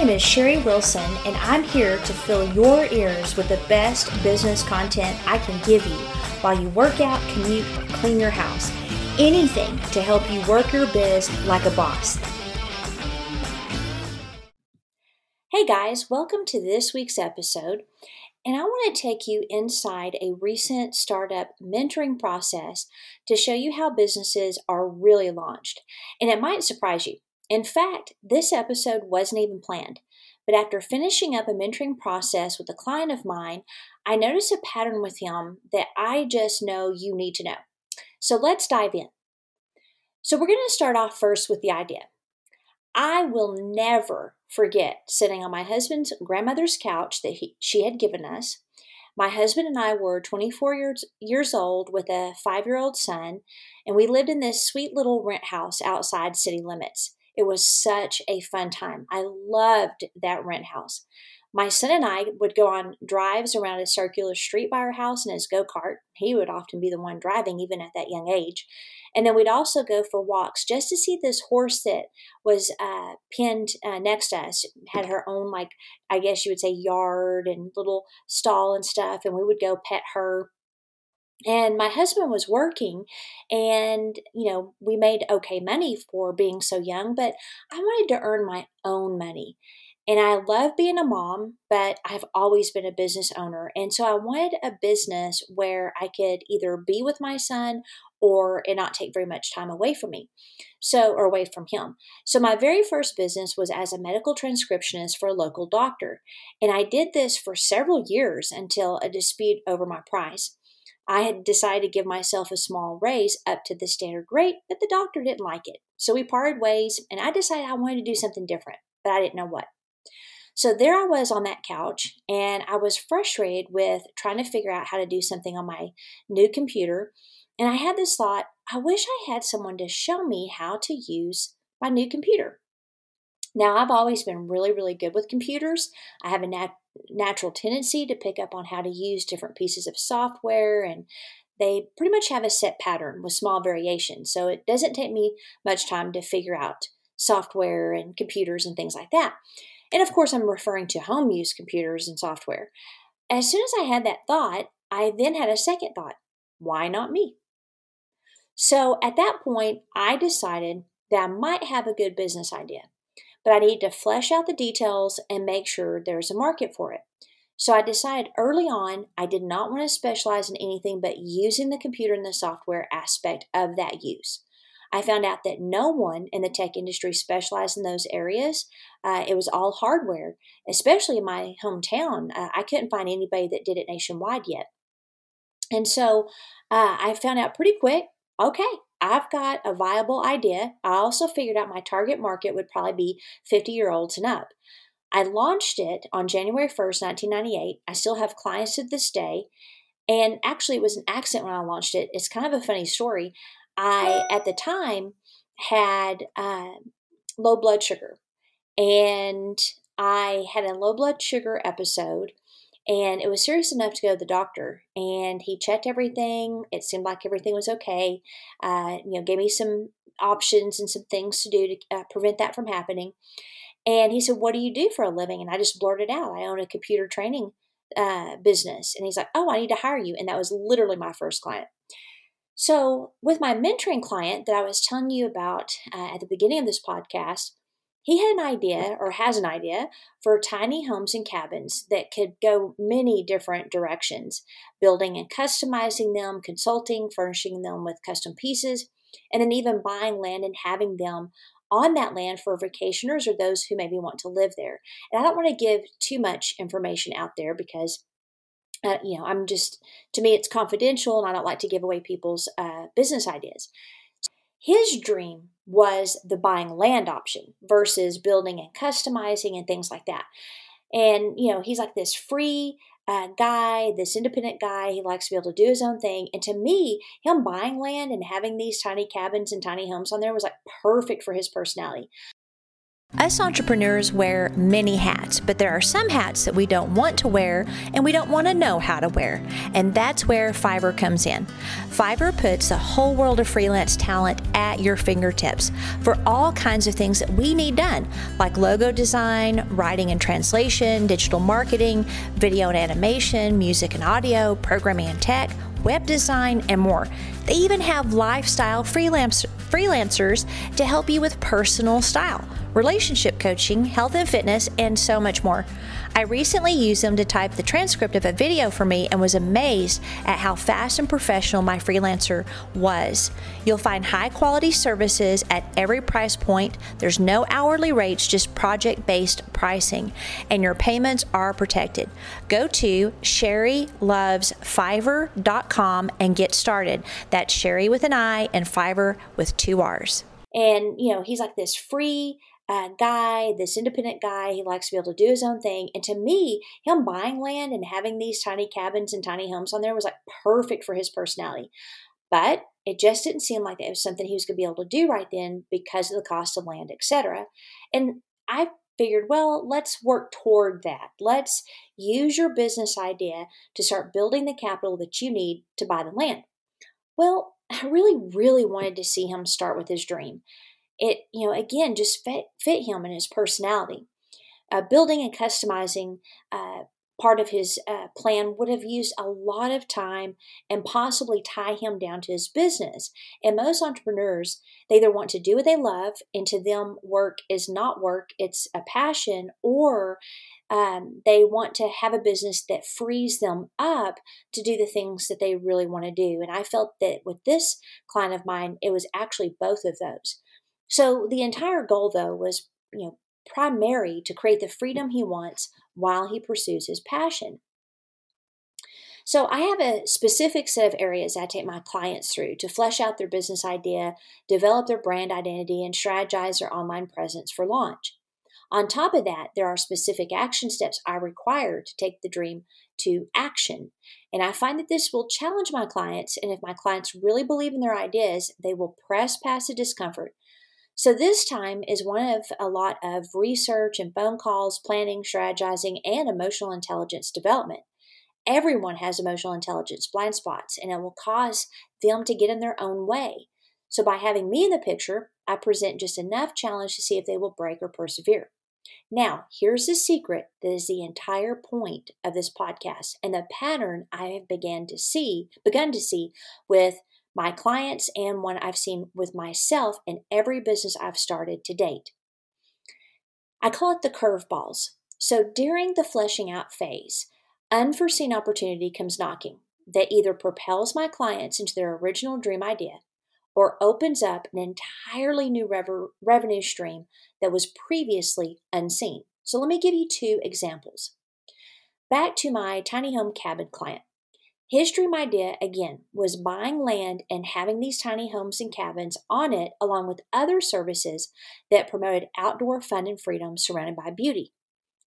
name is Sherry Wilson, and I'm here to fill your ears with the best business content I can give you while you work out, commute, clean your house. Anything to help you work your biz like a boss. Hey guys, welcome to this week's episode. And I want to take you inside a recent startup mentoring process to show you how businesses are really launched. And it might surprise you. In fact, this episode wasn't even planned. But after finishing up a mentoring process with a client of mine, I noticed a pattern with him that I just know you need to know. So let's dive in. So, we're going to start off first with the idea. I will never forget sitting on my husband's grandmother's couch that he, she had given us. My husband and I were 24 years, years old with a five year old son, and we lived in this sweet little rent house outside city limits. It was such a fun time. I loved that rent house. My son and I would go on drives around a circular street by our house in his go kart. He would often be the one driving, even at that young age. And then we'd also go for walks just to see this horse that was uh, pinned uh, next to us, had her own, like, I guess you would say, yard and little stall and stuff. And we would go pet her and my husband was working and you know we made okay money for being so young but i wanted to earn my own money. And i love being a mom but i've always been a business owner and so i wanted a business where i could either be with my son or it not take very much time away from me so or away from him. So my very first business was as a medical transcriptionist for a local doctor and i did this for several years until a dispute over my price I had decided to give myself a small raise up to the standard rate, but the doctor didn't like it. So we parted ways, and I decided I wanted to do something different, but I didn't know what. So there I was on that couch, and I was frustrated with trying to figure out how to do something on my new computer. And I had this thought I wish I had someone to show me how to use my new computer. Now, I've always been really, really good with computers. I have a nat- natural tendency to pick up on how to use different pieces of software, and they pretty much have a set pattern with small variations. So it doesn't take me much time to figure out software and computers and things like that. And of course, I'm referring to home use computers and software. As soon as I had that thought, I then had a second thought why not me? So at that point, I decided that I might have a good business idea but I need to flesh out the details and make sure there's a market for it. So I decided early on I did not want to specialize in anything but using the computer and the software aspect of that use. I found out that no one in the tech industry specialized in those areas. Uh, it was all hardware, especially in my hometown. Uh, I couldn't find anybody that did it nationwide yet. And so uh, I found out pretty quick okay, I've got a viable idea. I also figured out my target market would probably be 50 year olds and up. I launched it on January 1st, 1998. I still have clients to this day. And actually, it was an accident when I launched it. It's kind of a funny story. I, at the time, had uh, low blood sugar. And I had a low blood sugar episode and it was serious enough to go to the doctor. And he checked everything. It seemed like everything was okay. Uh, you know, gave me some options and some things to do to uh, prevent that from happening. And he said, "What do you do for a living?" And I just blurted out, "I own a computer training uh, business." And he's like, "Oh, I need to hire you." And that was literally my first client. So, with my mentoring client that I was telling you about uh, at the beginning of this podcast, he had an idea, or has an idea, for tiny homes and cabins that could go many different directions building and customizing them, consulting, furnishing them with custom pieces, and then even buying land and having them on that land for vacationers or those who maybe want to live there. And I don't want to give too much information out there because. Uh, you know, I'm just, to me, it's confidential and I don't like to give away people's uh, business ideas. His dream was the buying land option versus building and customizing and things like that. And, you know, he's like this free uh, guy, this independent guy. He likes to be able to do his own thing. And to me, him buying land and having these tiny cabins and tiny homes on there was like perfect for his personality. Us entrepreneurs wear many hats, but there are some hats that we don't want to wear and we don't want to know how to wear. And that's where Fiverr comes in. Fiverr puts a whole world of freelance talent at your fingertips for all kinds of things that we need done, like logo design, writing and translation, digital marketing, video and animation, music and audio, programming and tech web design, and more. They even have lifestyle freelance, freelancers to help you with personal style, relationship coaching, health and fitness, and so much more. I recently used them to type the transcript of a video for me and was amazed at how fast and professional my freelancer was. You'll find high quality services at every price point. There's no hourly rates, just project based pricing, and your payments are protected. Go to SherryLovesFiverr.com and get started. That's Sherry with an I and Fiverr with two R's. And, you know, he's like this free uh, guy, this independent guy. He likes to be able to do his own thing. And to me, him buying land and having these tiny cabins and tiny homes on there was like perfect for his personality. But it just didn't seem like it was something he was going to be able to do right then because of the cost of land, etc. And I figured, well, let's work toward that. Let's use your business idea to start building the capital that you need to buy the land. Well, I really, really wanted to see him start with his dream it, you know, again, just fit, fit him and his personality. Uh, building and customizing uh, part of his uh, plan would have used a lot of time and possibly tie him down to his business. And most entrepreneurs, they either want to do what they love, and to them, work is not work, it's a passion, or um, they want to have a business that frees them up to do the things that they really want to do. And I felt that with this client of mine, it was actually both of those. So the entire goal, though, was you know primary to create the freedom he wants while he pursues his passion. So I have a specific set of areas I take my clients through to flesh out their business idea, develop their brand identity, and strategize their online presence for launch. On top of that, there are specific action steps I require to take the dream to action. And I find that this will challenge my clients. And if my clients really believe in their ideas, they will press past the discomfort so this time is one of a lot of research and phone calls, planning, strategizing, and emotional intelligence development. Everyone has emotional intelligence blind spots, and it will cause them to get in their own way. So by having me in the picture, I present just enough challenge to see if they will break or persevere. Now, here's the secret that is the entire point of this podcast and the pattern I have began to see, begun to see with my clients and one I've seen with myself in every business I've started to date. I call it the curveballs. So during the fleshing out phase, unforeseen opportunity comes knocking that either propels my clients into their original dream idea or opens up an entirely new rev- revenue stream that was previously unseen. So let me give you two examples. Back to my tiny home cabin client. His dream idea, again, was buying land and having these tiny homes and cabins on it, along with other services that promoted outdoor fun and freedom surrounded by beauty.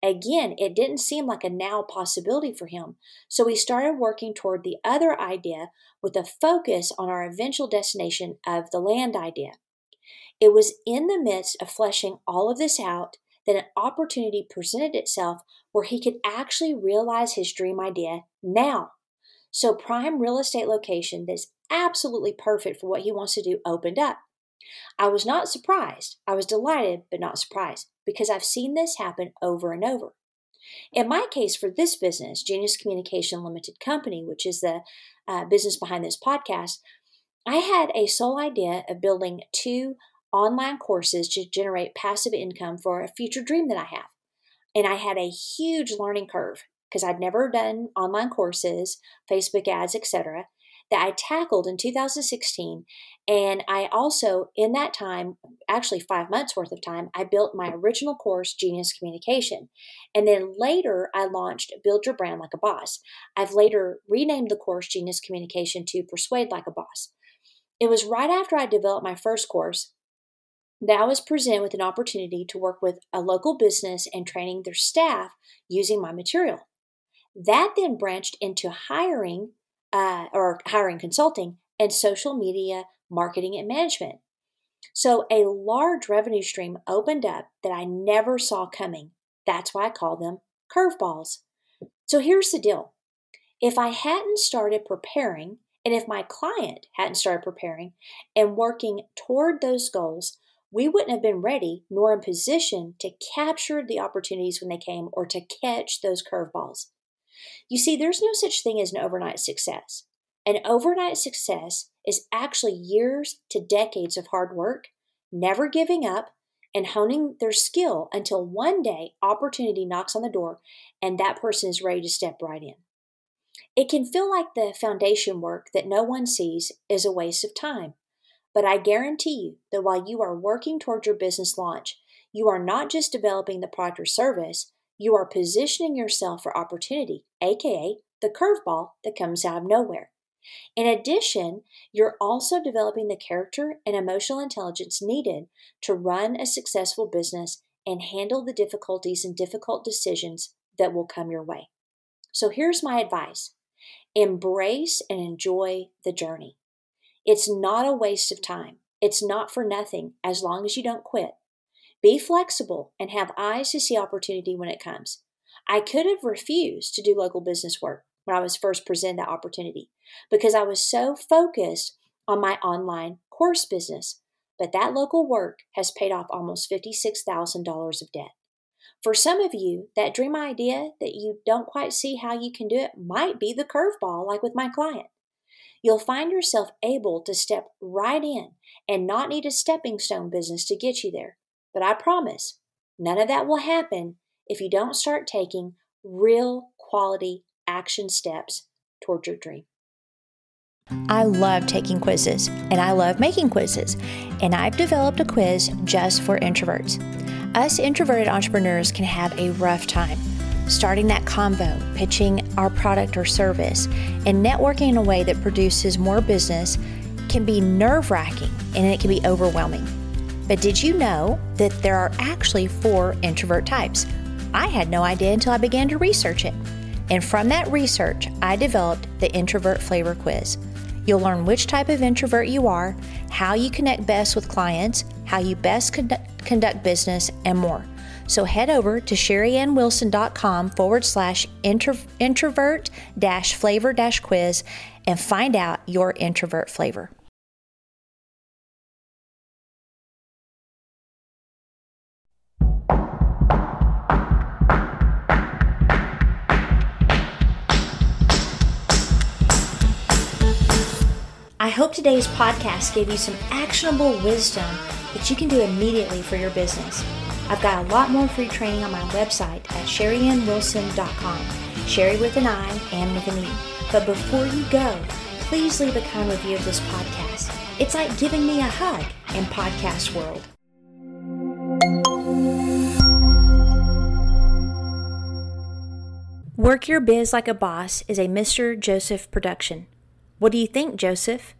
Again, it didn't seem like a now possibility for him, so we started working toward the other idea with a focus on our eventual destination of the land idea. It was in the midst of fleshing all of this out that an opportunity presented itself where he could actually realize his dream idea now. So, prime real estate location that's absolutely perfect for what he wants to do opened up. I was not surprised. I was delighted, but not surprised because I've seen this happen over and over. In my case, for this business, Genius Communication Limited Company, which is the uh, business behind this podcast, I had a sole idea of building two online courses to generate passive income for a future dream that I have. And I had a huge learning curve because I'd never done online courses, Facebook ads, etc. That I tackled in 2016. And I also, in that time, actually five months worth of time, I built my original course, Genius Communication. And then later, I launched Build Your Brand Like a Boss. I've later renamed the course Genius Communication to Persuade Like a Boss. It was right after I developed my first course that I was presented with an opportunity to work with a local business and training their staff using my material. That then branched into hiring uh, or hiring consulting and social media marketing and management. So a large revenue stream opened up that I never saw coming. That's why I call them curveballs. So here's the deal if I hadn't started preparing, and if my client hadn't started preparing and working toward those goals, we wouldn't have been ready nor in position to capture the opportunities when they came or to catch those curveballs. You see, there's no such thing as an overnight success. An overnight success is actually years to decades of hard work, never giving up, and honing their skill until one day opportunity knocks on the door and that person is ready to step right in. It can feel like the foundation work that no one sees is a waste of time. But I guarantee you that while you are working towards your business launch, you are not just developing the product or service, you are positioning yourself for opportunity, aka the curveball that comes out of nowhere. In addition, you're also developing the character and emotional intelligence needed to run a successful business and handle the difficulties and difficult decisions that will come your way. So here's my advice embrace and enjoy the journey. It's not a waste of time, it's not for nothing as long as you don't quit. Be flexible and have eyes to see opportunity when it comes. I could have refused to do local business work when I was first presented that opportunity because I was so focused on my online course business. But that local work has paid off almost $56,000 of debt. For some of you, that dream idea that you don't quite see how you can do it might be the curveball, like with my client. You'll find yourself able to step right in and not need a stepping stone business to get you there. But I promise, none of that will happen if you don't start taking real quality action steps toward your dream. I love taking quizzes and I love making quizzes, and I've developed a quiz just for introverts. Us introverted entrepreneurs can have a rough time starting that convo, pitching our product or service, and networking in a way that produces more business can be nerve wracking and it can be overwhelming. But did you know that there are actually four introvert types? I had no idea until I began to research it. And from that research, I developed the Introvert Flavor Quiz. You'll learn which type of introvert you are, how you connect best with clients, how you best conduct business, and more. So head over to sherryannwilson.com forward slash introvert dash flavor dash quiz and find out your introvert flavor. I hope today's podcast gave you some actionable wisdom that you can do immediately for your business. I've got a lot more free training on my website at sherryannwilson.com. Sherry with an I and with an E. But before you go, please leave a kind review of this podcast. It's like giving me a hug in podcast world. Work Your Biz Like a Boss is a Mr. Joseph production. What do you think, Joseph?